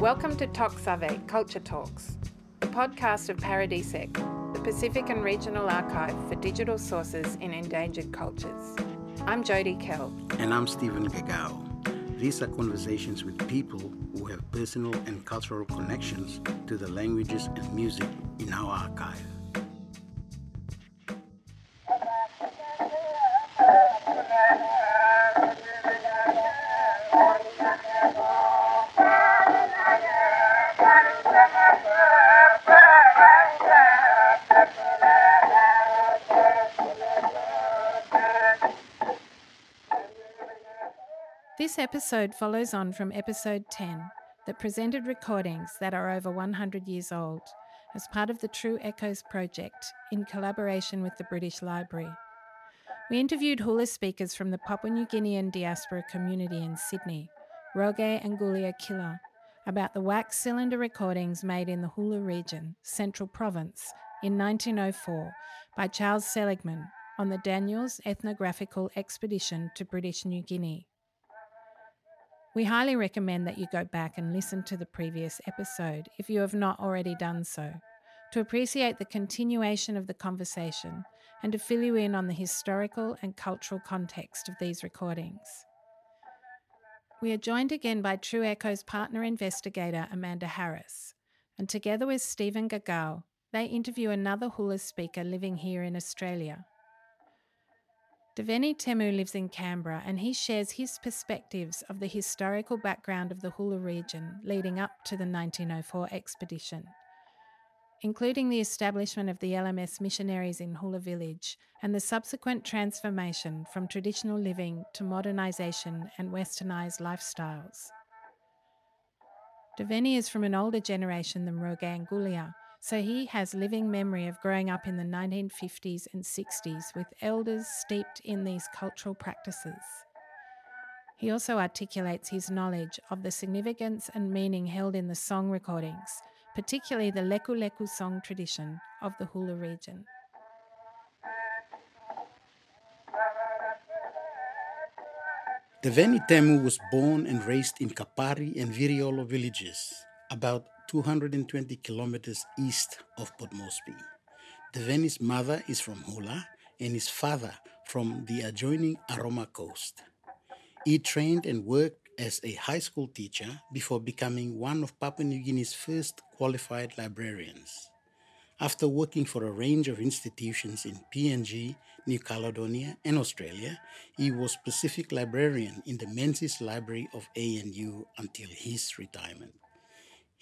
Welcome to Toksave Culture Talks, the podcast of Paradisec, the Pacific and Regional Archive for digital sources in endangered cultures. I'm Jodie Kell. And I'm Steven Gagau. These are conversations with people who have personal and cultural connections to the languages and music in our archive. Episode follows on from episode 10 that presented recordings that are over 100 years old as part of the True Echoes project in collaboration with the British Library. We interviewed hula speakers from the Papua New Guinean diaspora community in Sydney, Roge and Killa, about the wax cylinder recordings made in the Hula region, Central Province, in 1904 by Charles Seligman on the Daniels Ethnographical Expedition to British New Guinea. We highly recommend that you go back and listen to the previous episode if you have not already done so, to appreciate the continuation of the conversation and to fill you in on the historical and cultural context of these recordings. We are joined again by True Echoes partner investigator Amanda Harris, and together with Steven Gagau, they interview another hula speaker living here in Australia, Deveni Temu lives in Canberra and he shares his perspectives of the historical background of the Hula region leading up to the 1904 expedition, including the establishment of the LMS missionaries in Hula village and the subsequent transformation from traditional living to modernisation and westernised lifestyles. Deveni is from an older generation than Rogan Gulia, so he has living memory of growing up in the 1950s and 60s with elders steeped in these cultural practices. He also articulates his knowledge of the significance and meaning held in the song recordings, particularly the Leku Leku song tradition of the Hula region. Deveni Temu was born and raised in Kapari and Viriolo villages, about 220 kilometers east of Port Moresby. Deveni's mother is from Hula and his father from the adjoining Aroma Coast. He trained and worked as a high school teacher before becoming one of Papua New Guinea's first qualified librarians. After working for a range of institutions in PNG, New Caledonia, and Australia, he was Pacific Librarian in the Menzies Library of ANU until his retirement.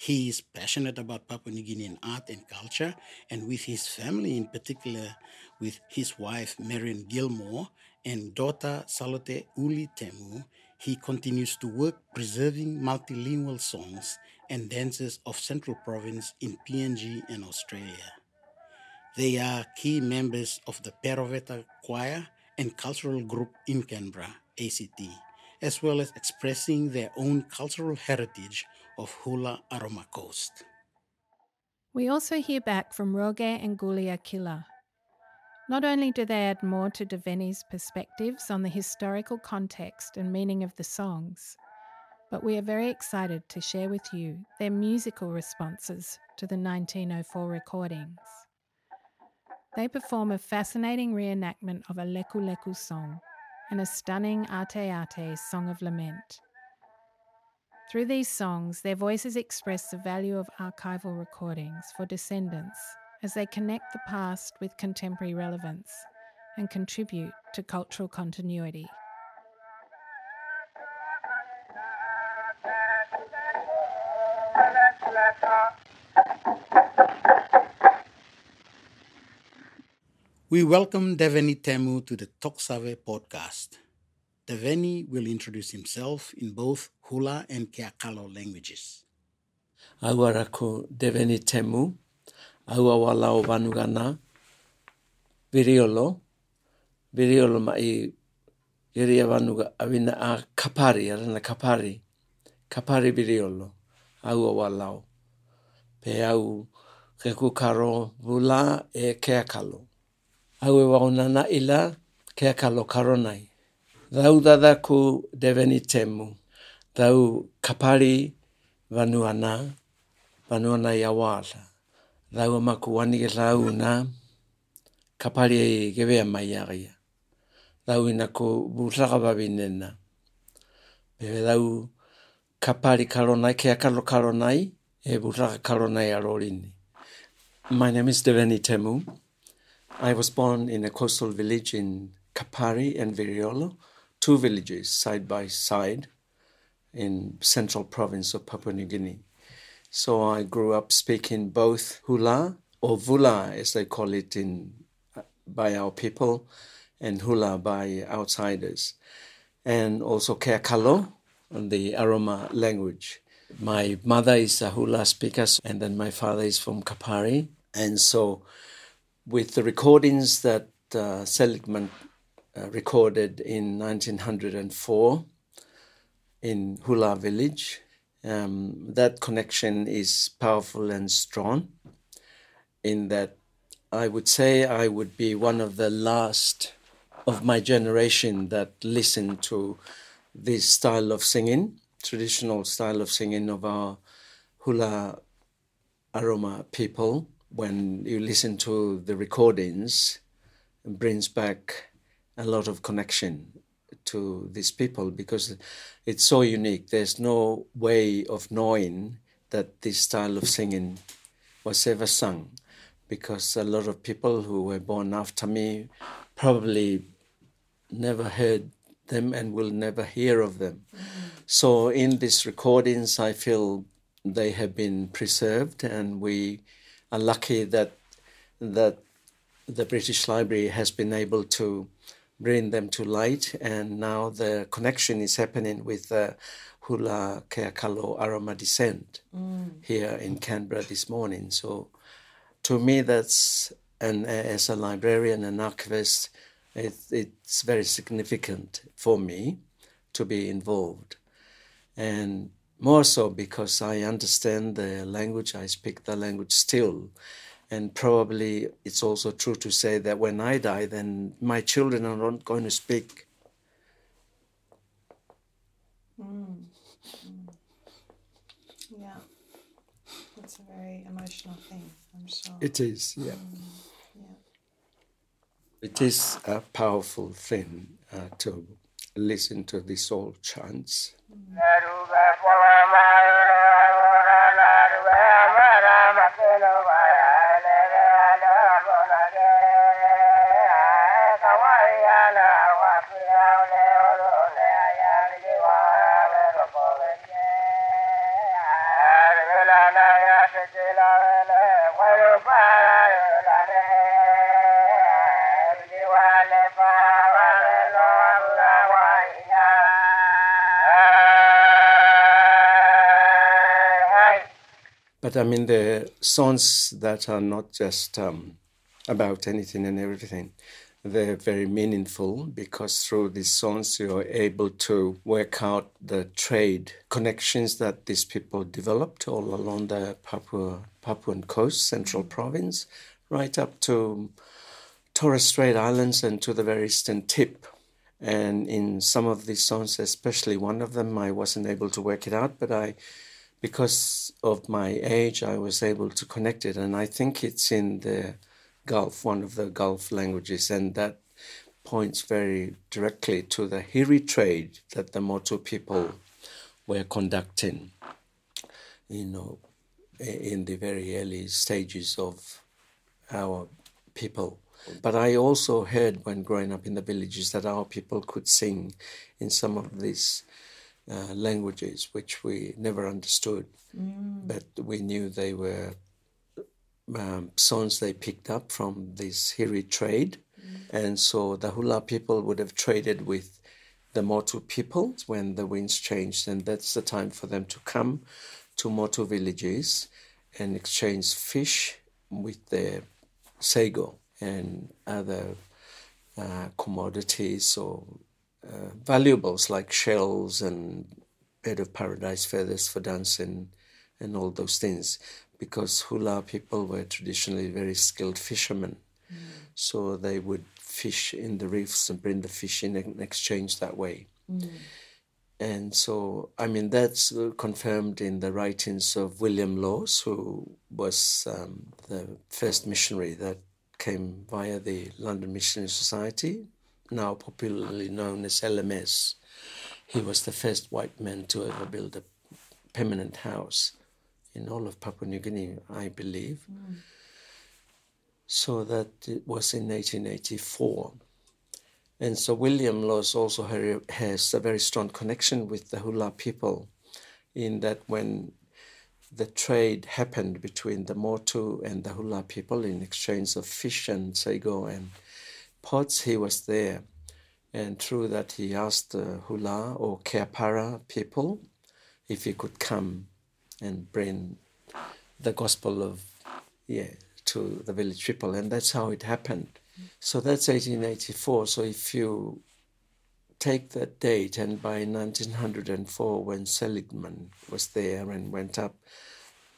He is passionate about Papua New Guinean art and culture, and with his family in particular, with his wife Marion Gilmore and daughter Salote Uli Temu, he continues to work preserving multilingual songs and dances of Central Province in PNG and Australia. They are key members of the Peroveta Choir and Cultural Group in Canberra, ACT, as well as expressing their own cultural heritage of Hula Aroma Coast. We also hear back from Roge and Gulia Killa. Not only do they add more to Deveni's perspectives on the historical context and meaning of the songs, but we are very excited to share with you their musical responses to the 1904 recordings. They perform a fascinating reenactment of a Leku Leku song and a stunning Ate Ate song of lament. Through these songs, their voices express the value of archival recordings for descendants as they connect the past with contemporary relevance and contribute to cultural continuity. We welcome Deveni Temu to the Toksave podcast. Deveni will introduce himself in both Hula and Keakalo languages. Aua rako Deveni Temu, aua walao vanugana, Viriolo, Viriolo mai iria vanuga avina a kapari, arana kapari, kapari Viriolo, aua walao. pe au ke vula e kea kalo. Au e waunana ila kea kalo karo nei. Thau dada deveni temu. Thau kapari vanuana, vanuana i awala. Thau amaku wani ke na kapari e gewea mai aria. Thau ina ku vutlaka vavinena. Pewe kapari karo nei, kea kalo karo nei, e vutlaka karo nei arorini. My name is Deveni Temu. I was born in a coastal village in Kapari and Viriolo, two villages side by side in central province of Papua New Guinea. So I grew up speaking both hula or vula as they call it in by our people and hula by outsiders and also keakalo the aroma language. My mother is a hula speaker and then my father is from Kapari and so, with the recordings that uh, Seligman uh, recorded in 1904 in Hula village, um, that connection is powerful and strong. In that, I would say I would be one of the last of my generation that listened to this style of singing, traditional style of singing of our Hula Aroma people when you listen to the recordings, brings back a lot of connection to these people because it's so unique. There's no way of knowing that this style of singing was ever sung because a lot of people who were born after me probably never heard them and will never hear of them. So in these recordings, I feel they have been preserved and we are lucky that that the British Library has been able to bring them to light, and now the connection is happening with the Hula Keakalo Aroma Descent mm. here in Canberra this morning. So, to me, that's and as a librarian and archivist, it, it's very significant for me to be involved, and more so because I understand the language, I speak the language still. And probably it's also true to say that when I die, then my children are not going to speak. Mm. Mm. Yeah, it's a very emotional thing, I'm sure. It is, yeah. Mm. yeah. It is a powerful thing uh, to listen to these old chants. Mm. But I mean, the songs that are not just um, about anything and everything, they're very meaningful because through these songs you're able to work out the trade connections that these people developed all along the Papua Papuan coast, Central Province, right up to Torres Strait Islands and to the very eastern tip. And in some of these songs, especially one of them, I wasn't able to work it out, but I because of my age, I was able to connect it. And I think it's in the Gulf, one of the Gulf languages, and that points very directly to the Hiri trade that the Motu people were conducting, you know, in the very early stages of our people. But I also heard when growing up in the villages that our people could sing in some of these uh, languages which we never understood, mm. but we knew they were um, songs they picked up from this Hiri trade. Mm. And so the Hula people would have traded with the Motu people when the winds changed, and that's the time for them to come to Motu villages and exchange fish with their sago and other uh, commodities or uh, valuables like shells and bed of paradise feathers for dancing and all those things because hula people were traditionally very skilled fishermen. Mm. So they would fish in the reefs and bring the fish in and exchange that way. Mm. And so, I mean, that's confirmed in the writings of William Lawes, who was um, the first missionary that came via the London Missionary Society, now popularly known as LMS. He was the first white man to ever build a permanent house in all of Papua New Guinea, I believe. Mm. So that it was in 1884. And so William Lawes also has a very strong connection with the Hula people, in that when the trade happened between the Motu and the Hula people in exchange of fish and sago and he was there. And through that, he asked the Hula or Keapara people if he could come and bring the gospel of, yeah, to the village people. And that's how it happened. So that's 1884. So if you take that date, and by 1904, when Seligman was there and went up,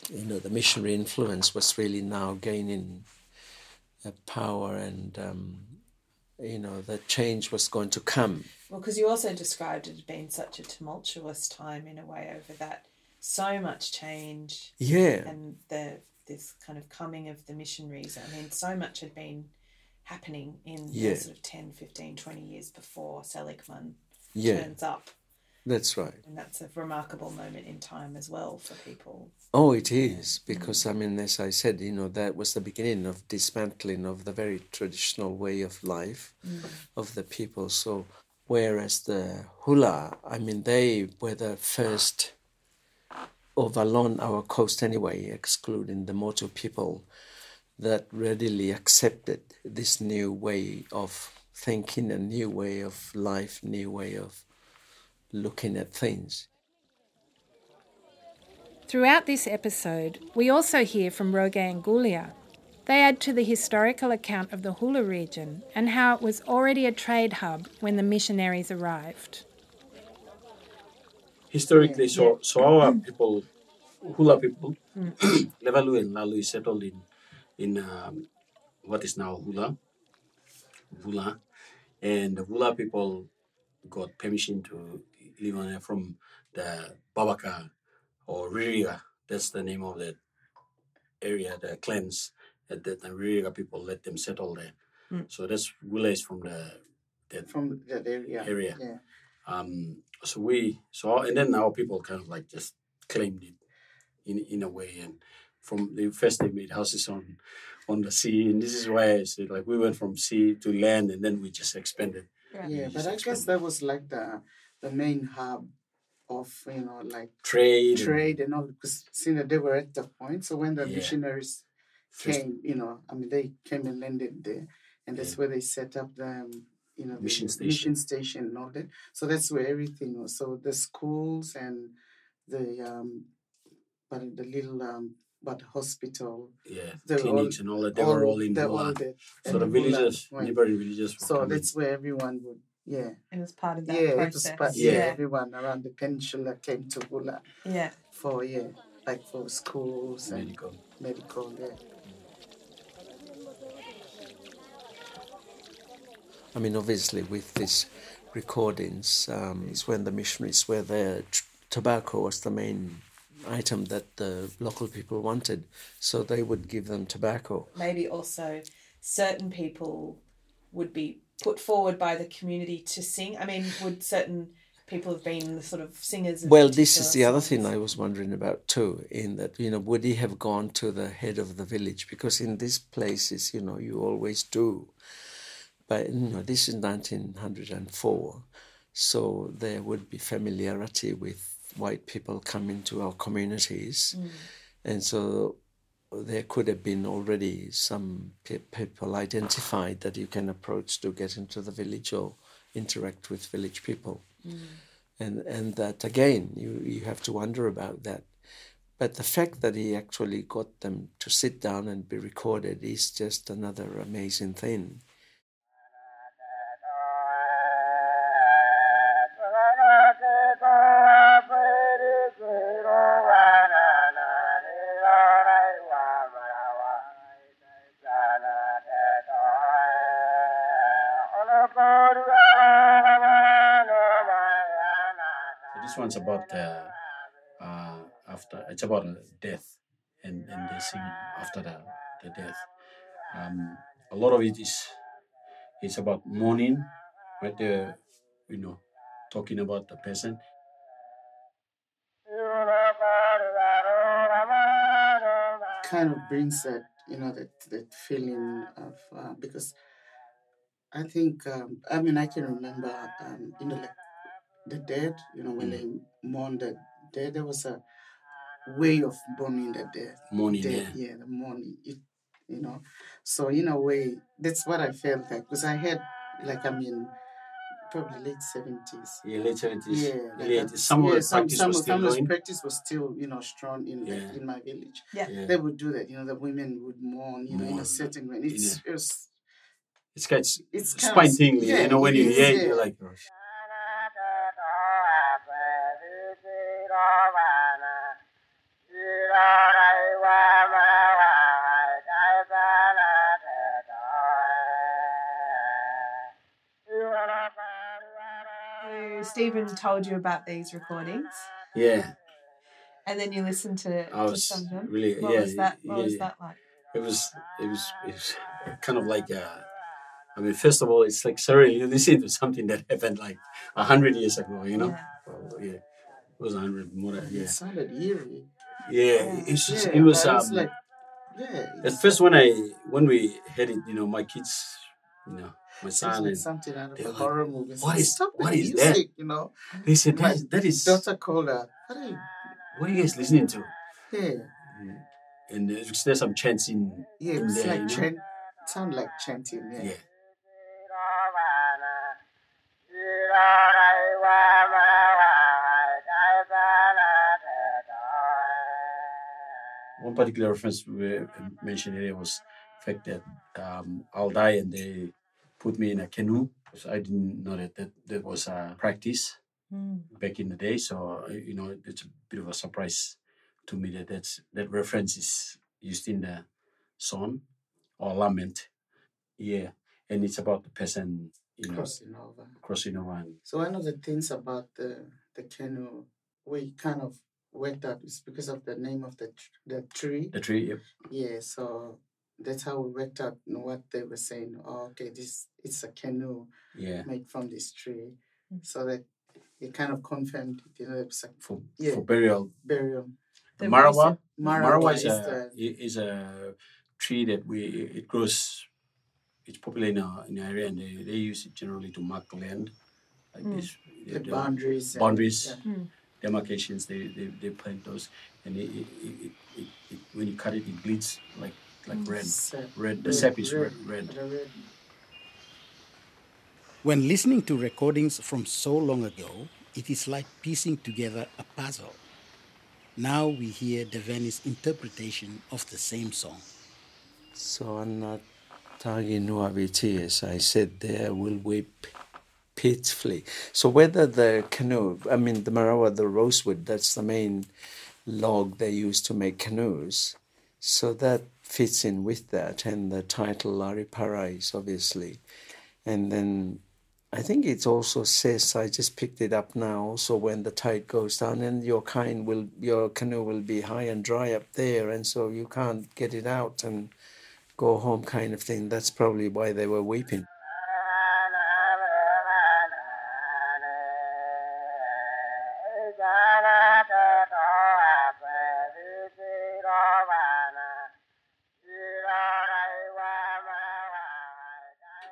you know, the missionary influence was really now gaining uh, power and, um, you know, the change was going to come. Well, because you also described it as being such a tumultuous time in a way over that so much change. Yeah. And the this kind of coming of the missionaries. I mean, so much had been happening in yeah. sort of 10, 15, 20 years before Seligman yeah. turns up. That's right. And that's a remarkable moment in time as well for people. Oh, it is, because I mean, as I said, you know, that was the beginning of dismantling of the very traditional way of life mm. of the people. So, whereas the hula, I mean, they were the first of along our coast anyway, excluding the Motu people, that readily accepted this new way of thinking, a new way of life, new way of looking at things. Throughout this episode, we also hear from Roge and Gulia. They add to the historical account of the Hula region and how it was already a trade hub when the missionaries arrived. Historically, so, so our people, Hula people, Levalu Levalui and Lalui settled in in um, what is now Hula, Hula, and the Hula people got permission to live from the Babaka or Ririga. That's the name of that area, the clans. That the Ririga people let them settle there. Mm. So that's village from the that from that area. Area. Yeah. Um. So we so and then our people kind of like just claimed it in in a way and from the first they made houses on on the sea, and this is why I said like we went from sea to land, and then we just expanded. Yeah, but I guess that was like the the main hub of you know like trade trade and, all because know they were at the point. So when the yeah. missionaries came, you know, I mean they came and landed there, and that's yeah. where they set up the you know mission station. mission station and all that. So that's where everything was. So the schools and the um, but the little um, but hospital. Yeah, the clinics all, and all that. They all, were all in All so the villages, neighboring villages. So that's where everyone would. Yeah. It was part of that yeah, process. It was part, yeah. yeah, everyone around the peninsula came to Hula. Yeah. For yeah, like for schools and medical. Medical, yeah. I mean, obviously, with these recordings, um, it's when the missionaries were there. T- tobacco was the main item that the local people wanted, so they would give them tobacco. Maybe also certain people would be put forward by the community to sing. I mean, would certain people have been the sort of singers? Well, this is the other thing I was wondering about too. In that, you know, would he have gone to the head of the village? Because in these places, you know, you always do. But you know, this is 1904, so there would be familiarity with white people coming to our communities, mm. and so there could have been already some pe- people identified that you can approach to get into the village or interact with village people, mm. and and that again you you have to wonder about that. But the fact that he actually got them to sit down and be recorded is just another amazing thing. One's about uh, uh, after it's about death, and and they sing after the the death. Um, a lot of it is it's about mourning, right? You know talking about the person. kind of brings that you know that that feeling of uh, because I think um, I mean I can remember um, you know like the dead you know when Mm. they mourn the dead there was a way of mourning the dead Mourning, dead yeah. yeah the mourning it you know so in a way that's what I felt like because I had like I mean probably late seventies Yeah, late seventies. yeah, like late that. 80s. Some of yeah, the some, practice some, was of- still some of the practice was still, you know, strong in like, Yeah. in my village. Yeah. They would do that, you know, the women would mourn, you know, in a certain way. In It's a- it was, It's kind of it's kind spine of, thing, yeah, you know, when you hear it, yeah. you're like, So Steven told you about these recordings, yeah, and then you listened to, I to was some of them. really, What yeah, was that? What yeah, was that like? It was, it was, it was kind of like, uh, I mean, first of all, it's like surreal. You listen to something that happened like a hundred years ago, you know? Yeah. Yeah. It was a hundred more than, yeah. It sounded eerie. Yeah, it's just, Yeah, it was, but um, it's like, yeah. at first when I, when we had it, you know, my kids, you know, it's son, something out of they a like, horror movie. "What like, Stop what the is that?" You know, they said, that is, that is, called her. What are you? what are you guys listening to? Yeah, And there's, there's some chanting. yeah. in It's there, like you know? chant, sound like chanting. Yeah. yeah. One particular reference we mentioned here was the fact that um, I'll die and they put me in a canoe. So I didn't know that that, that was a practice Mm. back in the day. So uh, you know, it's a bit of a surprise to me that that's, that reference is used in the song or lament. Yeah, and it's about the person, you know, Crossing over. crossing over. And, So one of the things about the the canoe we kind of worked out is because of the name of the tr- the tree. the tree. Yep. Yeah, so that's how we worked out you know, what they were saying. Oh, okay, this it's a canoe Yeah, made from this tree, Mm. so that it kind of confirmed, you know, it's like for Yeah. for burial. burial. The The marawa. Marawa Marawa is is a the- is a tree that we it grows. It's popular in our in our area, and they, they use it generally to mark land, like Mm. this. The the boundaries. and- boundaries. yeah. Mm. demarcations. They, they they plant those, and it, it, it, it, it, when you cut it, it bleeds like like red. Sap. Red. The Red, sap is red. red, Red. When listening to recordings from so long ago, it is like piecing together a puzzle. Now we hear Deveni's interpretation of the same song. So Anna Tagi Nuaviti, as I said there, will weep pitifully. So whether the canoe, I mean the marawa, the rosewood, that's the main log they use to make canoes. So that fits in with that, and the title Laripara is obviously. And then I think it also says I just picked it up now. Also, when the tide goes down, and your kind will your canoe will be high and dry up there, and so you can't get it out and go home, kind of thing. That's probably why they were weeping.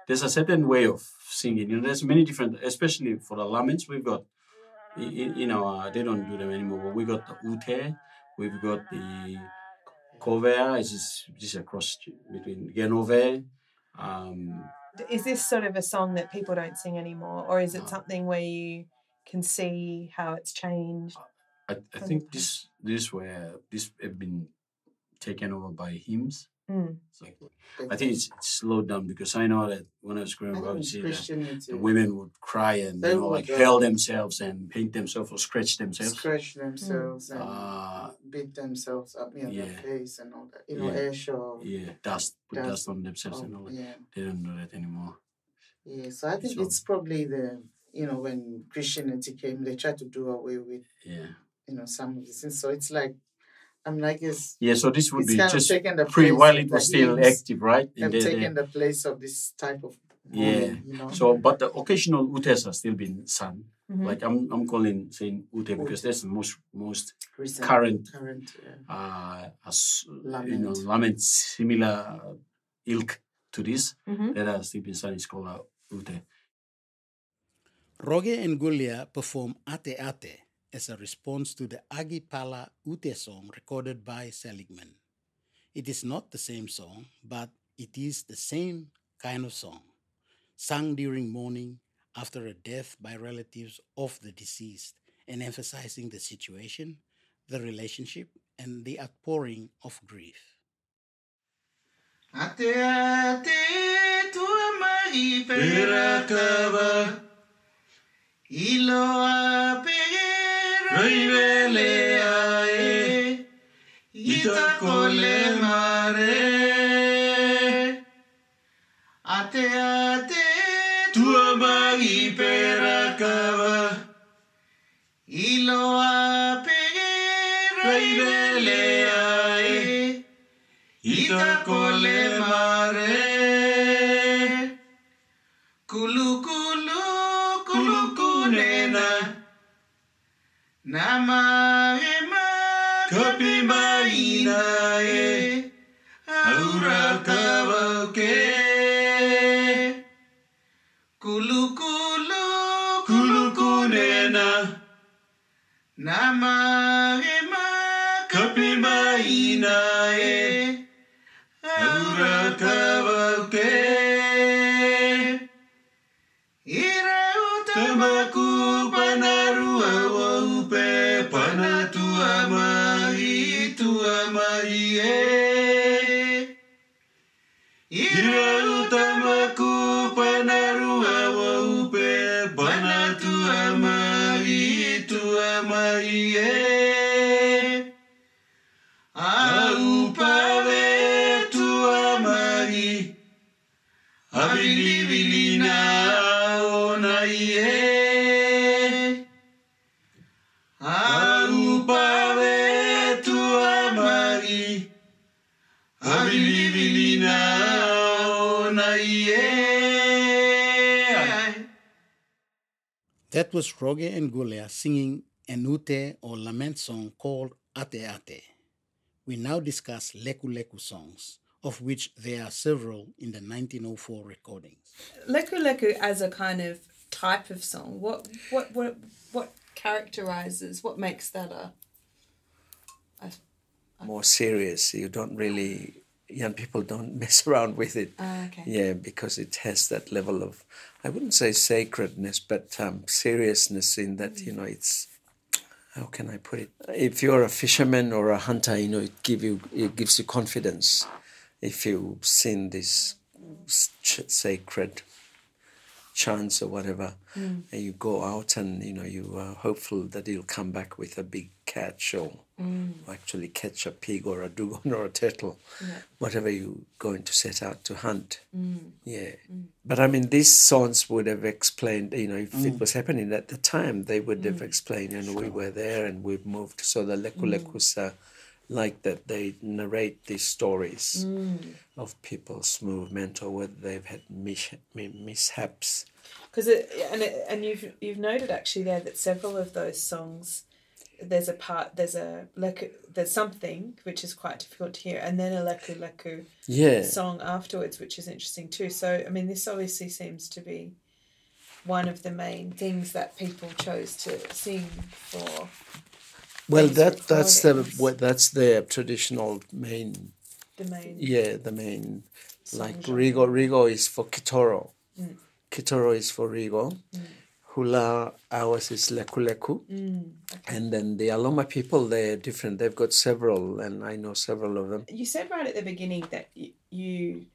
There's a certain way of singing. You know, there's many different, especially for the laments. We've got, you, know, uh, they don't do them anymore. But we got the ute. We've got the kovea. It's just, just a cross between genove. Um, Is this sort of a song that people don't sing anymore, or is it something where you can see how it's changed? I, I think this this where this have been taken over by hymns. Mm. So I think it's, it's slowed down because I know that when I was growing up, think you see that the women would cry and They you know like uh, hell themselves and paint themselves or scratch themselves. scratch themselves and Uh, beat themselves up in yeah. their face and all that. You know, Yeah. ash or yeah, dust, put Dust. dust on themselves or- and all that. yeah. They don't do that anymore. Yeah, so I think So- it's probably the you know, when Christianity came, they tried to do away with, Yeah. you know, some of these things. So it's like, I mean, I guess Yeah, so this would be kind just of taken the pre while it was still hymns active, right? In have the- the- taken the place of this type of Yeah. mourning, you know. So, but the occasional utes are still being sung. Mhm. Like I'm, I'm calling saying ute because that's the most most Recent- current current, yeah. uh, as you know Lament. lament similar uh, ilk to this Mhm. that are still being sung is called uh, ute. Roge and Gulia perform Ate Ate as a response to the Agipala Ute song recorded by Seligman. It is not the same song, but it is the same kind of song, sung during mourning after a death by relatives of the deceased and emphasizing the situation, the relationship, and the outpouring of grief. Ate ate tua mai pera kava was Roge and Gulia singing an ute or lament song called Ate Ate. We now discuss Leku Leku songs, of which there are several in the 1904 recordings. Leku Leku as a kind of type of song. What what what what characterizes? What makes that a? a More serious. You don't really, young people don't mess around with it. Ah, okay. Yeah, because it has that level of, I wouldn't say sacredness, but um, seriousness in that, you know, it's, how can I put it? If you're a fisherman or a hunter, you know, it give you it gives you confidence. If you sing this sacred chance or whatever, and you go out and you know you are hopeful that you'll come back with a big catch or Mm. actually catch a pig or a dugong or a turtle, whatever you're going to set out to hunt. Mm. Yeah. Mm. But I mean, these songs would have explained, you know, if it was happening at the time, they would have explained, you know, we were there and we've moved. So the Leku Lekus are like that. They narrate these stories of people's movement or whether they've had mish- mishaps. Because it and it, and you've you've noted actually there that several of those songs, there's a part there's a leku there's something which is quite difficult to hear, and then a leku leku Yeah. song afterwards, which is interesting too. So I mean, this obviously seems to be one of the main things that people chose to sing for. Well, that that's the what that's their traditional main. The main Yeah, the main like genre. Rigo. Rigo is for Kitoro. Mm. Kitoro is for Rigo. Hula ours is Leku Leku. Mm, And then the Aroma people, they're different. They've got several, and I know several of them. You said right at the beginning that y- you,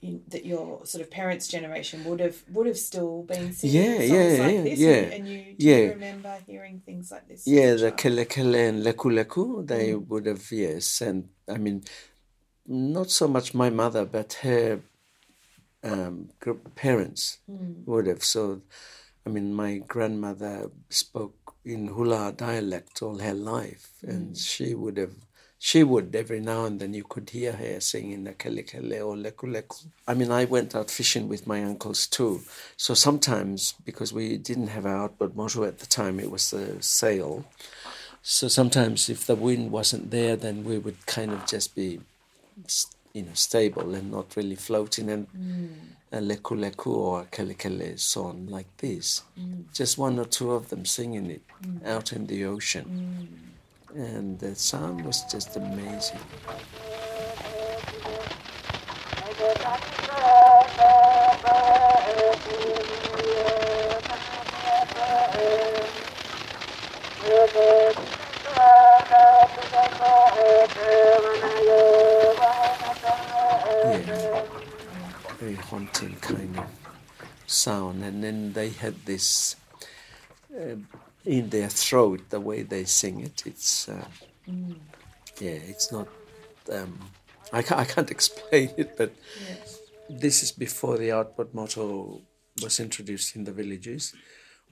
you that your sort of parents' generation would have would have still been singing Yeah, songs yeah, like yeah, this, yeah, and, and you do yeah. you remember hearing things like this. Yeah, the? Kele Kele and Leku Leku, they would have, yes. And I mean, not so much my mother, but her um, parents would have. So I mean, my grandmother spoke in Hula dialect all her life, and mm. she would have, she would every now and then you could hear her singing the kelikele or leku leku. I mean, I went out fishing with my uncles too, so sometimes because we didn't have our outboard motor at the time, it was the sail. So sometimes if the wind wasn't there, then we would kind of just be, you know, stable and not really floating and mm. a leku leku or a kelikele song like this. Mm. Just one or two of them singing it mm. out in the ocean. And the sound was just amazing. Yeah. Very haunting kind of sound. And then they had this uh, in their throat, the way they sing it. It's, uh, yeah, it's not, um, I, can't, I can't explain it, but this is before the outboard motto was introduced in the villages.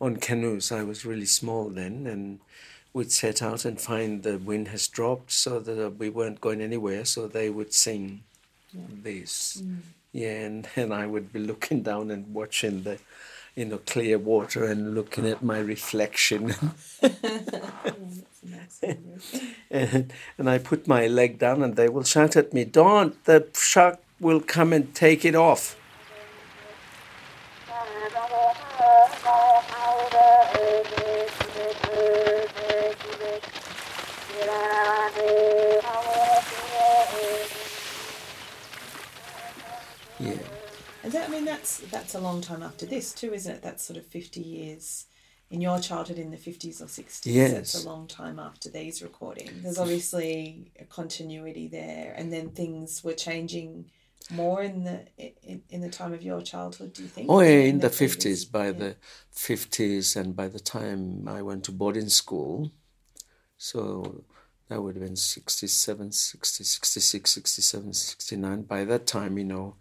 On canoes, I was really small then, and we'd set out and find the wind has dropped, so that we weren't going anywhere. So they would sing this, mm. yeah, and and I would be looking down and watching the, you know, clear water and looking at my reflection. and, and I put my leg down, and they will shout at me, "Don't! The shark will come and take it off." Yeah. And that, I mean, that's that's a long time after this too, isn't it? That's sort of fifty years in your childhood in the fifties or sixties. Yes. That's a long time after these recordings. There's obviously a continuity there, and then things were changing more in the in, in the time of your childhood. Do you think? Oh, yeah, in the 50s, by yeah. the 50s, and by the time I went to boarding school, so that would have been 67, 60, 66, 67, 69. By that time, you know,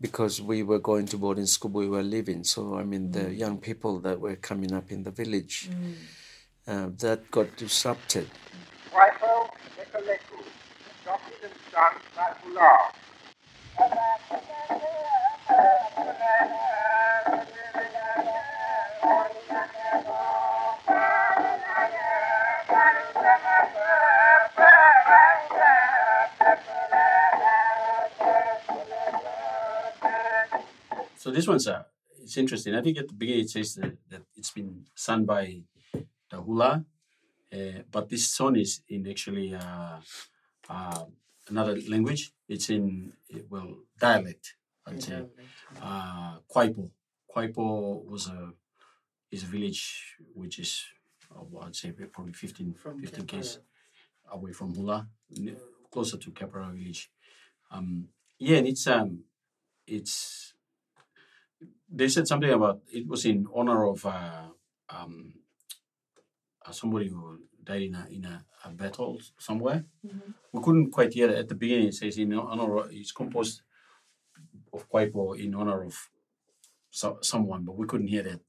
because we were going to boarding school, we were living. So, I mean, the young people that were coming up in the village, uh, that got disrupted. So this one's uh, it's interesting. I think at the beginning it says that, that it's been sung by the hula, uh, but this song is in actually uh, uh, another language. It's in well dialect. I'd say uh, Kwaipo. Kwaipo was a is a village which is uh, I'd say probably 15, From 15 k's away from Hula, closer to Capara village. Um, yeah, and it's um, it's they said something about it was in honor of uh, um, uh, somebody who died in a in a, a battle somewhere. We couldn't quite hear it at the beginning. It says in honor. Of, it's composed of Kwaipo in honor of so, someone, but we couldn't hear that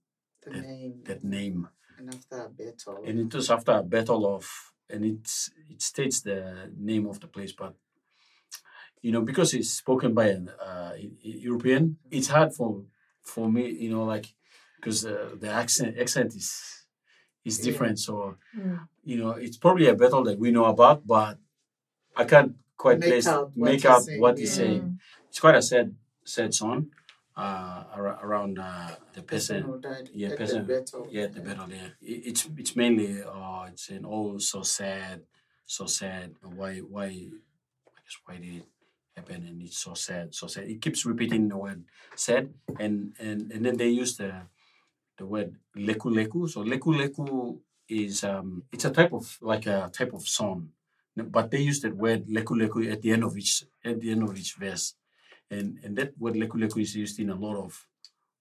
that, name. that name. And after a battle. And it was after a battle of, and it's it states the name of the place, but you know because it's spoken by an uh, European, it's hard for for me, you know, like because uh, the accent accent is is Yeah. different. So Mm. you know, it's probably a battle that we know about, but I can't quite Make place out what make he's out saying, what he's yeah. saying. It's quite a sad sad song uh, around uh, the person peasant died yeah, at person- the battle. yeah, the battle. Yeah, It- it's it's mainly uh, it's an oh so sad, so sad. Why why I guess why did it happen? And it's so sad, so sad. It keeps repeating the word sad, and and and then they use the the word leku leku. So leku leku is um it's a type of like a type of song, but they use that word leku leku at the end of each at the end of each verse, and and that word leku leku is used in a lot of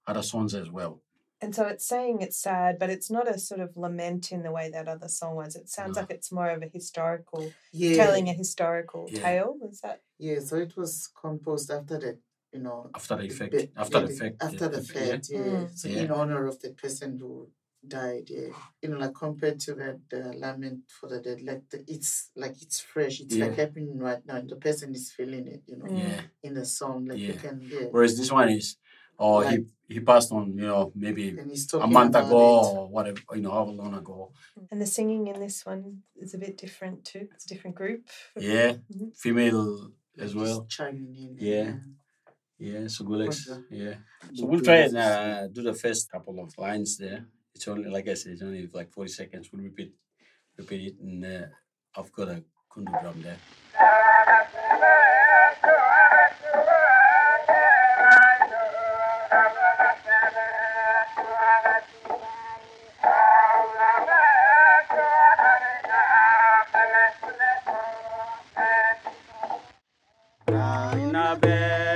other songs as well. And so it's saying it's sad, but it's not a sort of lament in the way that other song was. It sounds No. like it's more of a historical, Yeah. telling a historical Yeah. tale. Is that? Yeah, so it was composed after the you know, After the the effect, be- after yeah, the fact, after the yeah. fact, yeah. Mm. So Yeah. in honor of the person who died, yeah. You know, like compared to that uh, lament for the dead, like the, it's like it's fresh. It's like happening right now, and the person is feeling it. You know. Yeah. in the song, like you can, yeah. Whereas this one is, oh, Like- he he passed on, you know, maybe a month ago it. or whatever, you know, however long ago. And the singing in this one is a bit different too. It's a different group. Yeah, Mhm. female as Just well. chiming in. Yeah. Yeah, so good. What's? Yeah. So we'll try and places. uh, do the first couple of lines there. It's only like I said, it's only like forty seconds. We'll repeat, repeat it, and uh, I've got a kundu drum there. Yeah,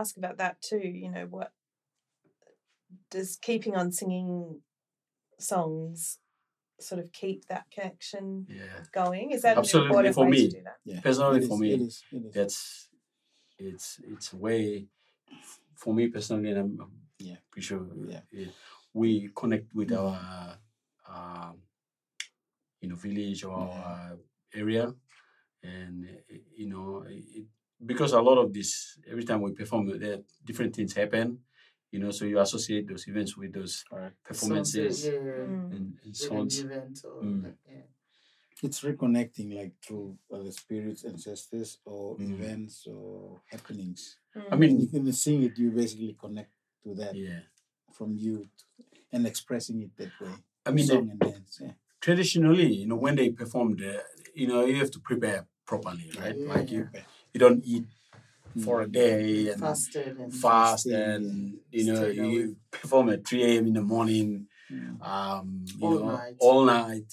ask about that too. You know, what does keeping on singing songs sort of keep that connection Yeah. going? Is that Absolutely, an important for way me. to do that? Yeah. Personally, It for me, it is, it is. that's it's it's a way for me personally, and I'm, I'm Yeah. pretty sure Yeah. yeah, we connect with Mhm. our um, you know village or Yeah. our area, and uh, you know it, because a lot of this every time we perform, there different things happen. You know, so you associate those events with those performances Songs, yeah. Mm. and, and With an songs. event or Mm. yeah. It's reconnecting like through other spirits, ancestors, or Mm. events or happenings. I Mm. And mean, you can sing it, you basically connect to that yeah. from you to, and expressing it that way. I mean, song and dance. Yeah. traditionally, you know, when they performed, uh, you know, you have to prepare properly, right? Yeah. Like you, you don't eat for a Mm. day and fasted and fast, Fasting, and you know, you perform at three a.m. in the morning, Mm. um, you All know, night. all night,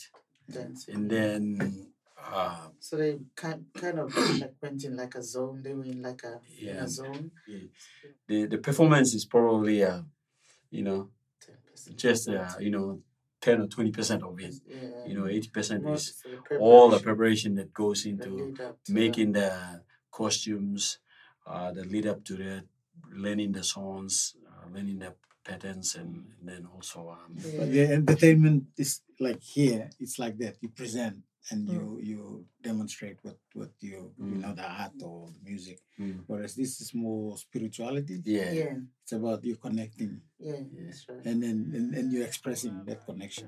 dancing. and then, uh, So they kind kind of like went in like a zone. They were in like a in Yeah. a zone. the the performance is probably, uh, you know, 10%, just uh, you know, ten or twenty percent of it. yeah. You know, eighty percent is the all the preparation preparation that goes into lead up to making the costumes, uh, the lead up to that, learning the songs, uh, learning the patterns, and, and then also um. But Yeah. the entertainment is like here, it's like that. You present and you you demonstrate what what you you Mm. know the art or the music. Mm. Whereas this is more spirituality. yeah, yeah, It's about you connecting yeah, Yeah. that's right. and then and, and you expressing that connection.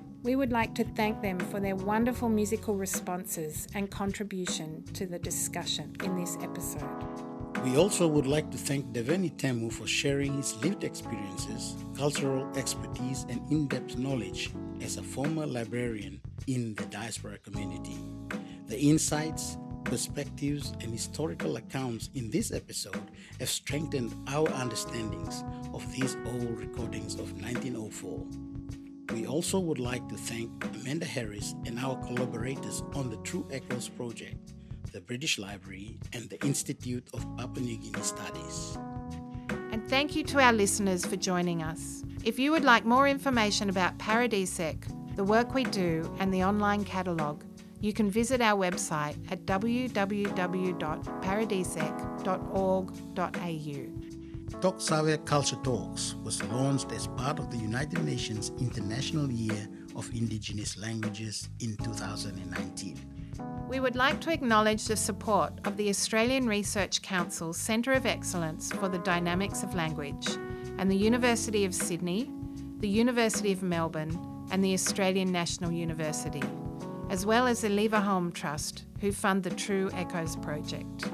We would like to thank them for their wonderful musical responses and contribution to the discussion in this episode. We also would like to thank Deveni Temu for sharing his lived experiences, cultural expertise, and in depth knowledge as a former librarian in the diaspora community. The insights, perspectives, and historical accounts in this episode have strengthened our understandings of these old recordings of 1904. We also would like to thank Amanda Harris and our collaborators on the True Echoes project, the British Library, and the Institute of Papua New Guinea Studies. And thank you to our listeners for joining us. If you would like more information about Paradisec, the work we do, and the online catalogue, you can visit our website at www.paradisec.org.au. Save Culture Talks was launched as part of the United Nations International Year of Indigenous Languages in 2019. We would like to acknowledge the support of the Australian Research Council's Centre of Excellence for the Dynamics of Language and the University of Sydney, the University of Melbourne, and the Australian National University, as well as the Leverhulme Trust, who fund the True Echoes project.